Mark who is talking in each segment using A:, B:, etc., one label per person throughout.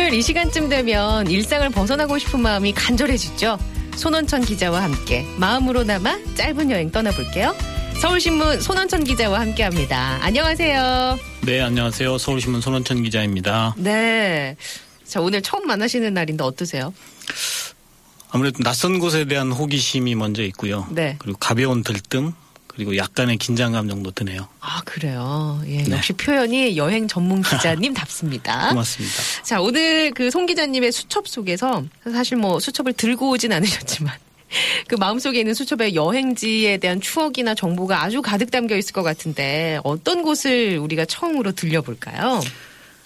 A: 금요일 이 시간쯤 되면 일상을 벗어나고 싶은 마음이 간절해지죠. 손원천 기자와 함께 마음으로 남아 짧은 여행 떠나볼게요. 서울신문 손원천 기자와 함께합니다. 안녕하세요.
B: 네, 안녕하세요. 서울신문 손원천 기자입니다.
A: 네. 자, 오늘 처음 만나시는 날인데 어떠세요?
B: 아무래도 낯선 곳에 대한 호기심이 먼저 있고요.
A: 네.
B: 그리고 가벼운 들뜸, 그리고 약간의 긴장감 정도 드네요.
A: 아, 그래요. 예,
B: 네.
A: 역시 표현이 여행 전문 기자님답습니다.
B: 고맙습니다.
A: 자, 오늘 그 송 기자님의 수첩 속에서 사실 뭐 수첩을 들고 오진 않으셨지만 그 마음속에 있는 수첩의 여행지에 대한 추억이나 정보가 아주 가득 담겨 있을 것 같은데 어떤 곳을 우리가 처음으로 들려볼까요?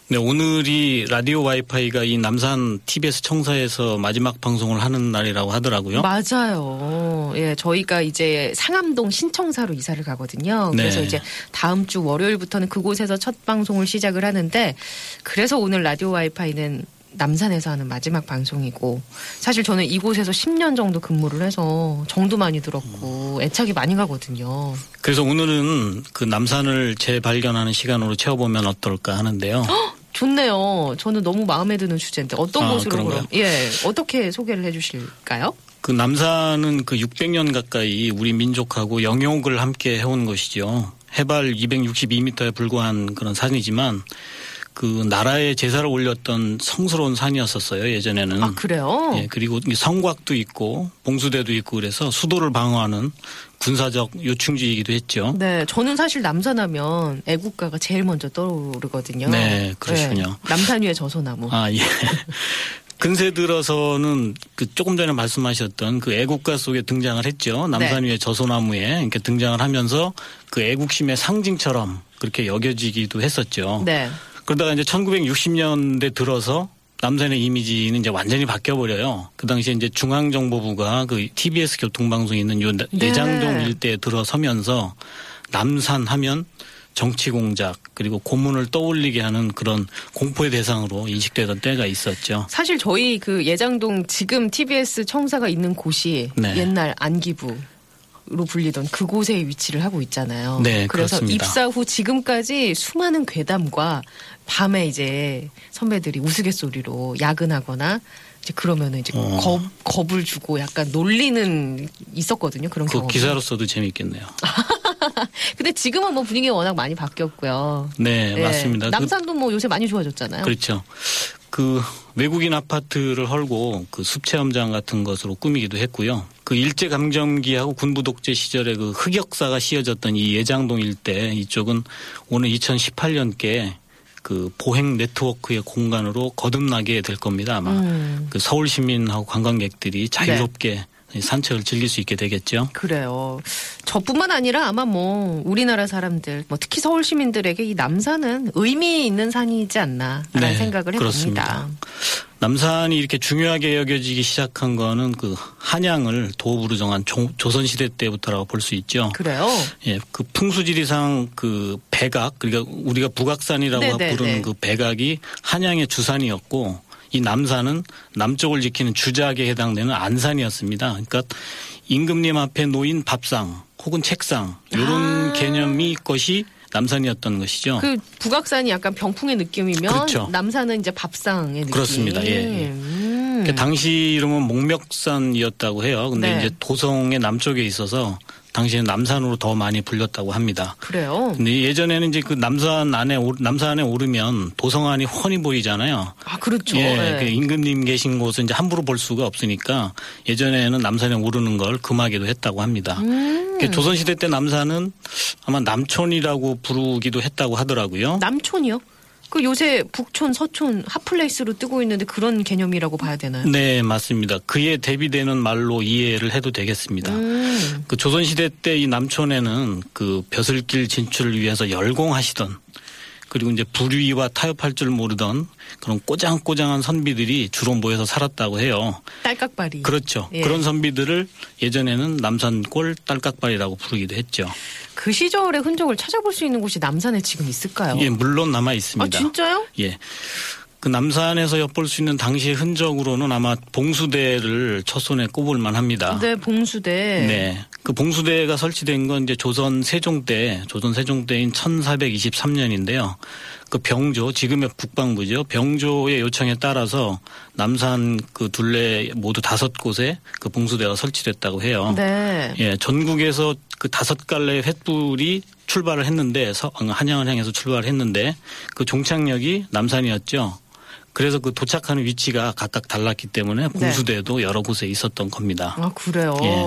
B: 네, 오늘이 라디오 와이파이가 이 남산 TBS 청사에서 마지막 방송을 하는 날이라고 하더라고요.
A: 맞아요. 예, 저희가 이제 상암동 신청사로 이사를 가거든요. 그래서
B: 네.
A: 이제 다음 주 월요일부터는 그곳에서 첫 방송을 시작을 하는데 그래서 오늘 라디오 와이파이는 남산에서 하는 마지막 방송이고 사실 저는 이곳에서 10년 정도 근무를 해서 정도 많이 들었고 애착이 많이 가거든요.
B: 그래서 오늘은 그 남산을 재발견하는 시간으로 채워보면 어떨까 하는데요.
A: 좋네요. 저는 너무 마음에 드는 주제인데 어떤
B: 아,
A: 곳으로
B: 그런가요?
A: 그럼 예 어떻게 소개를 해주실까요?
B: 그 남산은 그 600년 가까이 우리 민족하고 영역을 함께 해온 것이죠. 해발 262m에 불과한 그런 산이지만 그 나라에 제사를 올렸던 성스러운 산이었었어요 예전에는.
A: 아 그래요?
B: 예, 그리고 이 성곽도 있고 봉수대도 있고 그래서 수도를 방어하는 군사적 요충지이기도 했죠.
A: 네, 저는 사실 남산하면 애국가가 제일 먼저 떠오르거든요.
B: 네, 그러시군요.
A: 네, 남산 위의 저소나무.
B: 아 예. 근세 들어서는 그 조금 전에 말씀하셨던 그 애국가 속에 등장을 했죠. 남산
A: 네.
B: 위의 저소나무에 이렇게 등장을 하면서 그 애국심의 상징처럼 그렇게 여겨지기도 했었죠.
A: 네.
B: 그러다가 이제 1960년대 들어서 남산의 이미지는 이제 완전히 바뀌어 버려요. 그 당시에 이제 중앙정보부가 그 TBS 교통방송이 있는 요 내-
A: 네.
B: 내장동 일대에 들어서면서 남산 하면 정치 공작 그리고 고문을 떠올리게 하는 그런 공포의 대상으로 인식되던 때가 있었죠.
A: 사실 저희 그 예장동 지금 TBS 청사가 있는 곳이
B: 네.
A: 옛날 안기부. 로 불리던 그곳에 위치를 하고 있잖아요.
B: 네,
A: 그래서
B: 그렇습니다.
A: 입사 후 지금까지 수많은 괴담과 밤에 이제 선배들이 우스갯소리로 야근하거나 이제 그러면은 이제
B: 어.
A: 겁, 겁을 주고 약간 놀리는 있었거든요. 그런
B: 그
A: 경험.
B: 기사로서도 재밌겠네요.
A: 근데 지금은 뭐 분위기가 워낙 많이 바뀌었고요.
B: 네,
A: 예.
B: 맞습니다. 그-
A: 남산도 뭐 요새 많이 좋아졌잖아요.
B: 그렇죠. 그 외국인 아파트를 헐고 그 숲 체험장 같은 것으로 꾸미기도 했고요. 그 일제 감정기하고 군부 독재 시절에 그 흑역사가 씌어졌던 이 예장동 일대 이쪽은 오늘 2018년께 그 보행 네트워크의 공간으로 거듭나게 될 겁니다. 아마
A: 음.
B: 그 서울 시민하고 관광객들이 자유롭게 산책을 즐길 수 있게 되겠죠.
A: 그래요. 저뿐만 아니라 아마 뭐 우리나라 사람들, 뭐 특히 서울 시민들에게 이 남산은 의미 있는 산이지 않나라는
B: 네,
A: 생각을 해봅니다.
B: 그렇습니다. 남산이 이렇게 중요하게 여겨지기 시작한 거는 그 한양을 도읍으로 정한 조, 조선시대 때부터라고 볼 수 있죠.
A: 그래요.
B: 예, 그 풍수지리상 그 백악, 그러니까 우리가 북악산이라고
A: 네, 네,
B: 부르는
A: 네.
B: 그 백악이 한양의 주산이었고 이 남산은 남쪽을 지키는 주작에 해당되는 안산이었습니다. 그러니까 임금님 앞에 놓인 밥상 혹은 책상 이런
A: 아.
B: 개념이 것이 남산이었던 것이죠.
A: 그 북악산이 약간 병풍의 느낌이면
B: 어. 그렇죠.
A: 남산은 이제 밥상의 느낌.
B: 그렇습니다. 예, 예.
A: 음.
B: 그 당시 이름은 목멱산이었다고 해요. 근데
A: 네.
B: 이제 도성의 남쪽에 있어서 당시에 남산으로 더 많이 불렸다고 합니다.
A: 그래요.
B: 근데 예전에는 이제 그 남산 안에 오- 남산에 오르면 도성안이 훤히 보이잖아요.
A: 아 그렇죠.
B: 예,
A: 네.
B: 그 임금님 계신 곳은 이제 함부로 볼 수가 없으니까 예전에는 남산에 오르는 걸 금하기도 했다고 합니다.
A: 음.
B: 그 조선 시대 때 남산은 아마 남촌이라고 부르기도 했다고 하더라고요.
A: 남촌이요? 그 요새 북촌, 서촌 hot place로 뜨고 있는데 그런 개념이라고 봐야 되나요?
B: 네, 맞습니다. 그에 대비되는 말로 이해를 해도 되겠습니다.
A: 음.
B: 그 조선시대 때 이 남촌에는 그 벼슬길 진출을 위해서 열공하시던 그리고 이제 불위와 타협할 줄 모르던 그런 꼬장꼬장한 선비들이 주로 모여서 살았다고 해요.
A: 딸깍발이.
B: 그렇죠.
A: 예.
B: 그런 선비들을 예전에는 남산골 딸깍발이라고 부르기도 했죠.
A: 그 시절의 흔적을 찾아볼 수 있는 곳이 남산에 지금 있을까요?
B: 예, 물론 남아
A: 아
B: 있습니다.
A: 진짜요?
B: 예. 그 남산에서 엿볼 수 있는 당시의 흔적으로는 아마 봉수대를 첫 손에 꼽을 만합니다.
A: 네, 봉수대.
B: 네. 그 봉수대가 설치된 건 이제 조선 세종 때, 조선 세종 때인 1423년인데요. 그 병조, 지금의 북방부죠. 병조의 요청에 따라서 남산 그 둘레 모두 다섯 곳에 그 봉수대가 설치됐다고 해요.
A: 네.
B: 예, 전국에서 그 다섯 갈래 횃불이 출발을 했는데 서- 한양을 향해서 출발을 했는데 그 종착역이 남산이었죠. 그래서 그 도착하는 위치가 각각 달랐기 때문에 봉수대도 여러 곳에 있었던 겁니다.
A: 아 그래요.
B: 예.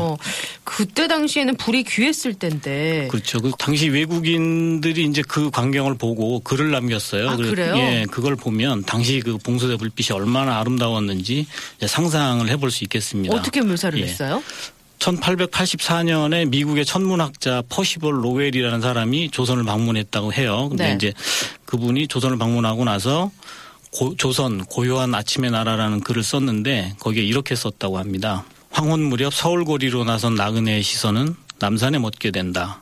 A: 그때 당시에는 불이 귀했을 때인데.
B: 그렇죠. 그 당시 외국인들이 이제 그 광경을 보고 글을 남겼어요.
A: 아,
B: 그래-
A: 그래요?
B: 예, 그걸 보면 당시 그 봉수대 불빛이 얼마나 아름다웠는지 상상을 해볼 수 있겠습니다.
A: 어떻게 묘사를
B: 예.
A: 했어요?
B: 1884년에 미국의 천문학자 퍼시벌 로웰이라는 사람이 조선을 방문했다고 해요. 근데
A: 네.
B: 이제 그분이 조선을 방문하고 나서 고- 조선 고요한 아침의 나라라는 글을 썼는데 거기에 이렇게 썼다고 합니다. 황혼 무렵 서울고리로 나선 나그네의 시선은 남산에 멎게 된다.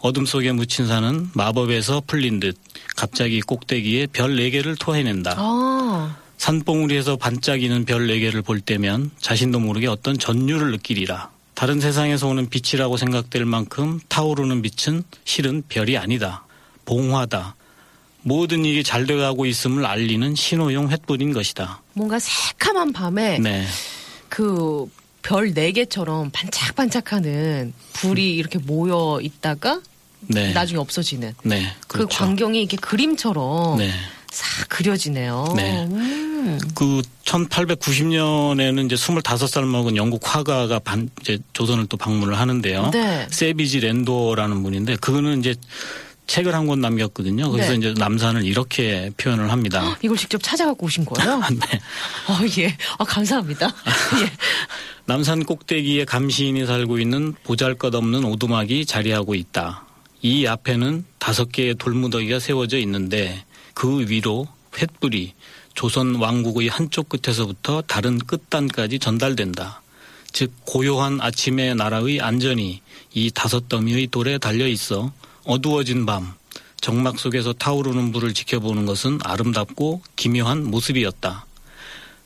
B: 어둠 속에 묻힌 산은 마법에서 풀린 듯 갑자기 꼭대기에 별 네개를 토해낸다.
A: 아,
B: 산봉우리에서 반짝이는 별 네개를 볼 때면 자신도 모르게 어떤 전율을 느끼리라. 다른 세상에서 오는 빛이라고 생각될 만큼 타오르는 빛은 실은 별이 아니다. 봉화다. 모든 일이 잘 돼가고 있음을 알리는 신호용 횃불인 것이다.
A: 뭔가 새카만 밤에
B: 네.
A: 그별 네 개처럼 반짝반짝하는 불이 이렇게 모여 있다가
B: 네.
A: 나중에 없어지는
B: 네.
A: 그
B: 그렇죠.
A: 광경이 이렇게 그림처럼
B: 네.
A: 싹 그려지네요.
B: 네.
A: 음.
B: 그 1890년에는 이제 25살 먹은 영국 화가가 반, 이제 조선을 또 방문을 하는데요.
A: 네.
B: 세비지 랜도라는 분인데 그거는 이제 책을 한 권 남겼거든요. 그래서
A: 네.
B: 이제 남산을 이렇게 표현을 합니다.
A: 이걸 직접 찾아갖고 오신 거예요?
B: 네.
A: 어, 예. 아, 감사합니다. 예.
B: 남산 꼭대기에 감시인이 살고 있는 보잘것없는 오두막이 자리하고 있다. 이 앞에는 다섯 개의 돌무더기가 세워져 있는데 그 위로 횃불이 조선 왕국의 한쪽 끝에서부터 다른 끝단까지 전달된다. 즉 고요한 아침의 나라의 안전이 이 다섯 더미의 돌에 달려 있어 어두워진 밤 정막 속에서 타오르는 불을 지켜보는 것은 아름답고 기묘한 모습이었다.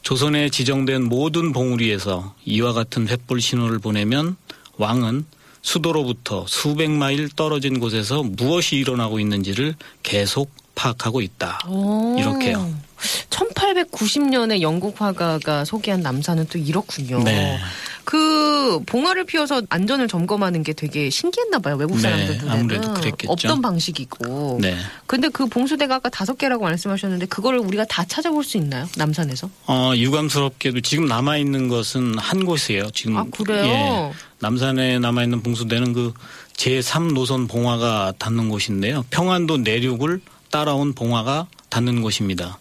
B: 조선에 지정된 모든 봉우리에서 이와 같은 횃불 신호를 보내면 왕은 수도로부터 수백 마일 떨어진 곳에서 무엇이 일어나고 있는지를 계속 파악하고 있다.
A: 오.
B: 이렇게요.
A: 1890년에 영국 화가가 소개한 남산은 또 이렇군요.
B: 네.
A: 그 봉화를 피워서 안전을 점검하는 게 되게 신기했나 봐요. 외국
B: 네,
A: 사람들 눈에는.
B: 아무래도 그랬겠죠.
A: 없던 방식이고.
B: 네.
A: 근데 그 봉수대가 아까 다섯 개라고 말씀하셨는데 그거를 우리가 다 찾아볼 수 있나요? 남산에서?
B: 어, 유감스럽게도 지금 남아 있는 것은 한 곳이에요. 지금
A: 아, 그래요?
B: 예, 남산에 남아 있는 봉수대는 그 제3 노선 봉화가 닿는 곳인데요. 평안도 내륙을 따라온 봉화가 닿는 곳입니다.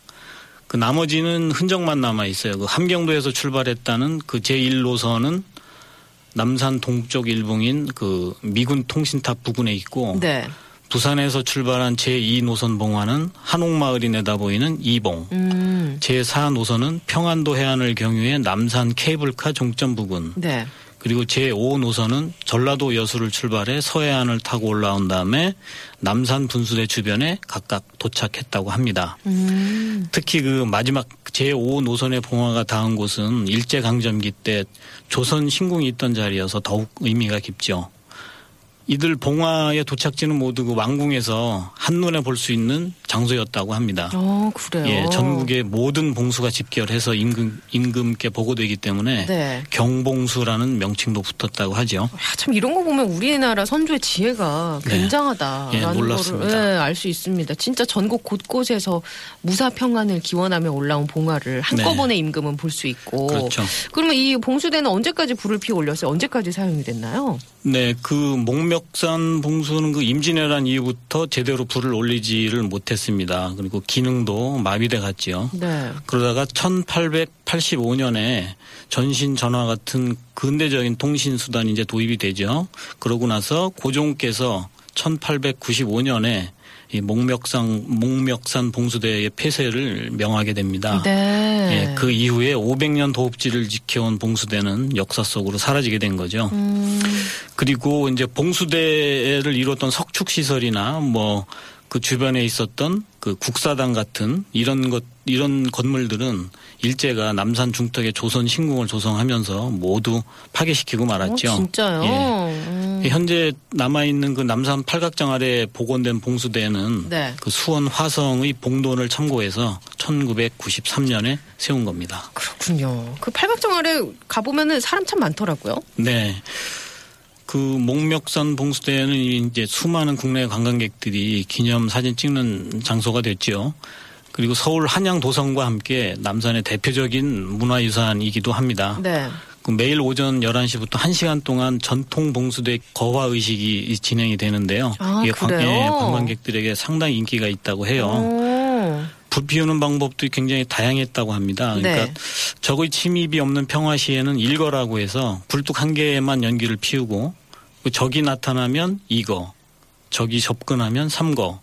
B: 그 나머지는 흔적만 남아 있어요. 그 함경도에서 출발했다는 그 제1노선은 남산 동쪽 일봉인 그 미군 통신탑 부근에 있고
A: 네.
B: 부산에서 출발한 제2노선 봉화는 한옥마을이 내다보이는 이봉.
A: 음.
B: 제4노선은 평안도 해안을 경유해 남산 케이블카 종점 부근.
A: 네.
B: 그리고 제5 노선은 전라도 여수를 출발해 서해안을 타고 올라온 다음에 남산 분수대 주변에 각각 도착했다고 합니다.
A: 음.
B: 특히 그 마지막 제5 노선의 봉화가 닿은 곳은 일제강점기 때 조선 신궁이 있던 자리여서 더욱 의미가 깊죠. 이들 봉화의 도착지는 모두 그 왕궁에서 한눈에 볼 수 있는 장소였다고 합니다.
A: 어, 그래요.
B: 예, 전국의 모든 봉수가 집결해서 임금, 임금께 보고되기 때문에
A: 네.
B: 경봉수라는 명칭도 붙었다고 하죠.
A: 야, 참 이런 거 보면 우리나라 선조의 지혜가
B: 네.
A: 굉장하다라는
B: 예, 놀랍습니다.
A: 거를 예, 알수 있습니다. 진짜 전국 곳곳에서 무사 평안을 기원하며 올라온 봉화를 한꺼번에 임금은 볼 수 있고.
B: 네. 그렇죠.
A: 그러면 이 봉수대는 언제까지 불을 피워 올렸어요? 언제까지 사용이 됐나요?
B: 네, 그 목멱 목멱산 봉수는 그 임진왜란 이후부터 제대로 불을 올리지를 못했습니다. 그리고 기능도 마비돼 갔지요.
A: 네.
B: 그러다가 1885년에 전신 전화 같은 근대적인 통신 수단이 이제 도입이 되죠. 그러고 나서 고종께서 1895년에 이 목멱산 목멱산 봉수대의 폐쇄를 명하게 됩니다.
A: 네.
B: 예, 그 이후에 500년 도읍지를 지켜온 봉수대는 역사 속으로 사라지게 된 거죠.
A: 음,
B: 그리고 이제 봉수대를 이뤘던 석축 시설이나 뭐 그 주변에 있었던 그 국사당 같은 이런 것 이런 건물들은 일제가 남산 중턱에 조선 신궁을 조성하면서 모두 파괴시키고 말았죠.
A: 어, 진짜요?
B: 예.
A: 음.
B: 현재 남아 있는 그 남산 팔각정 아래 복원된 봉수대는
A: 네.
B: 그 수원 화성의 봉돈을 참고해서 1993년에 세운 겁니다.
A: 그렇군요. 그 팔각정 아래 가 보면은 사람 참 많더라고요.
B: 네. 그 목멱산 봉수대는 이제 수많은 국내 관광객들이 기념 사진 찍는 장소가 됐죠. 그리고 서울 한양 도성과 함께 남산의 대표적인 문화유산이기도 합니다.
A: 네.
B: 그 매일 오전 11시부터 1시간 동안 전통 봉수대 거화 의식이 진행이 되는데요.
A: 아,
B: 이게 관,
A: 그래요?
B: 예, 관광객들에게 상당히 인기가 있다고 해요.
A: 오.
B: 불 피우는 방법도 굉장히 다양했다고 합니다. 그러니까
A: 네.
B: 적의 침입이 없는 평화시에는 일거라고 해서 불뚝 한 개만 연기를 피우고 그 적이 나타나면 이거, 적이 접근하면 삼거,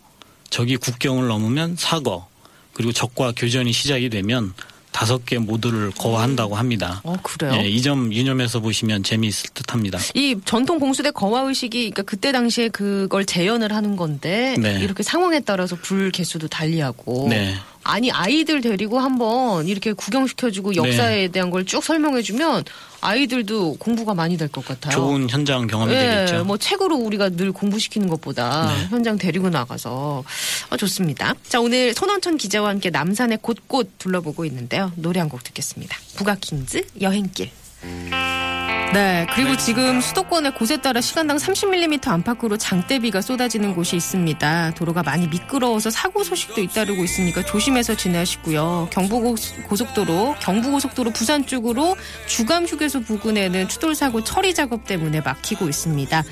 B: 적이 국경을 넘으면 사거, 그리고 적과 교전이 시작이 되면 다섯 개 모두를 거화한다고 합니다.
A: 어, 그래요?
B: 예, 이점 유념해서 보시면 재미있을 듯합니다.
A: 이 전통 봉수대 거화 의식이 그러니까 그때 당시에 그걸 재현을 하는 건데
B: 네.
A: 이렇게 상황에 따라서 불 개수도 달리하고
B: 네.
A: 아니 아이들 데리고 한번 이렇게 구경시켜주고 역사에 대한 걸 쭉 설명해주면 아이들도 공부가 많이 될 것 같아요.
B: 좋은 현장 경험이
A: 예,
B: 되겠죠.
A: 뭐 책으로 우리가 늘 공부시키는 것보다
B: 네.
A: 현장 데리고 나가서 어, 좋습니다. 자 오늘 손원천 기자와 함께 남산의 곳곳 둘러보고 있는데요. 노래 한 곡 듣겠습니다. 부가킹즈 여행길. 네, 그리고 지금 수도권의 곳에 따라 시간당 30mm 안팎으로 장대비가 쏟아지는 곳이 있습니다. 도로가 많이 미끄러워서 사고 소식도 잇따르고 있으니까 조심해서 지나시고요. 경부고속도로, 경부고속도로 부산 쪽으로 주감 휴게소 부근에는 추돌 사고 처리 작업 때문에 막히고 있습니다.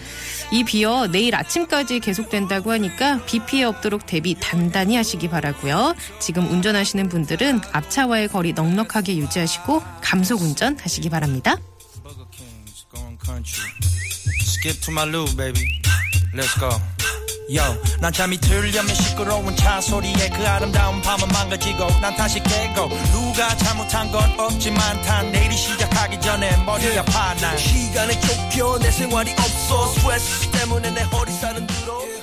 A: 이 비어 내일 아침까지 계속된다고 하니까 비 피해 없도록 대비 단단히 하시기 바라고요. 지금 운전하시는 분들은 앞차와의 거리 넉넉하게 유지하시고 감속 운전 하시기 바랍니다.
C: Skip to my loo, baby. Let's go. Yo, 난 잠이 들려면 시끄러운 차 소리에 그 아름다운 밤은 망가지고 난 다시 깨고 누가 잘못한 건 없지만 단 내일이 시작하기 전에 머리 아파 난
D: 시간에 쫓겨 내 생활이 없어 스트레스 때문에 내 허리 살은 들어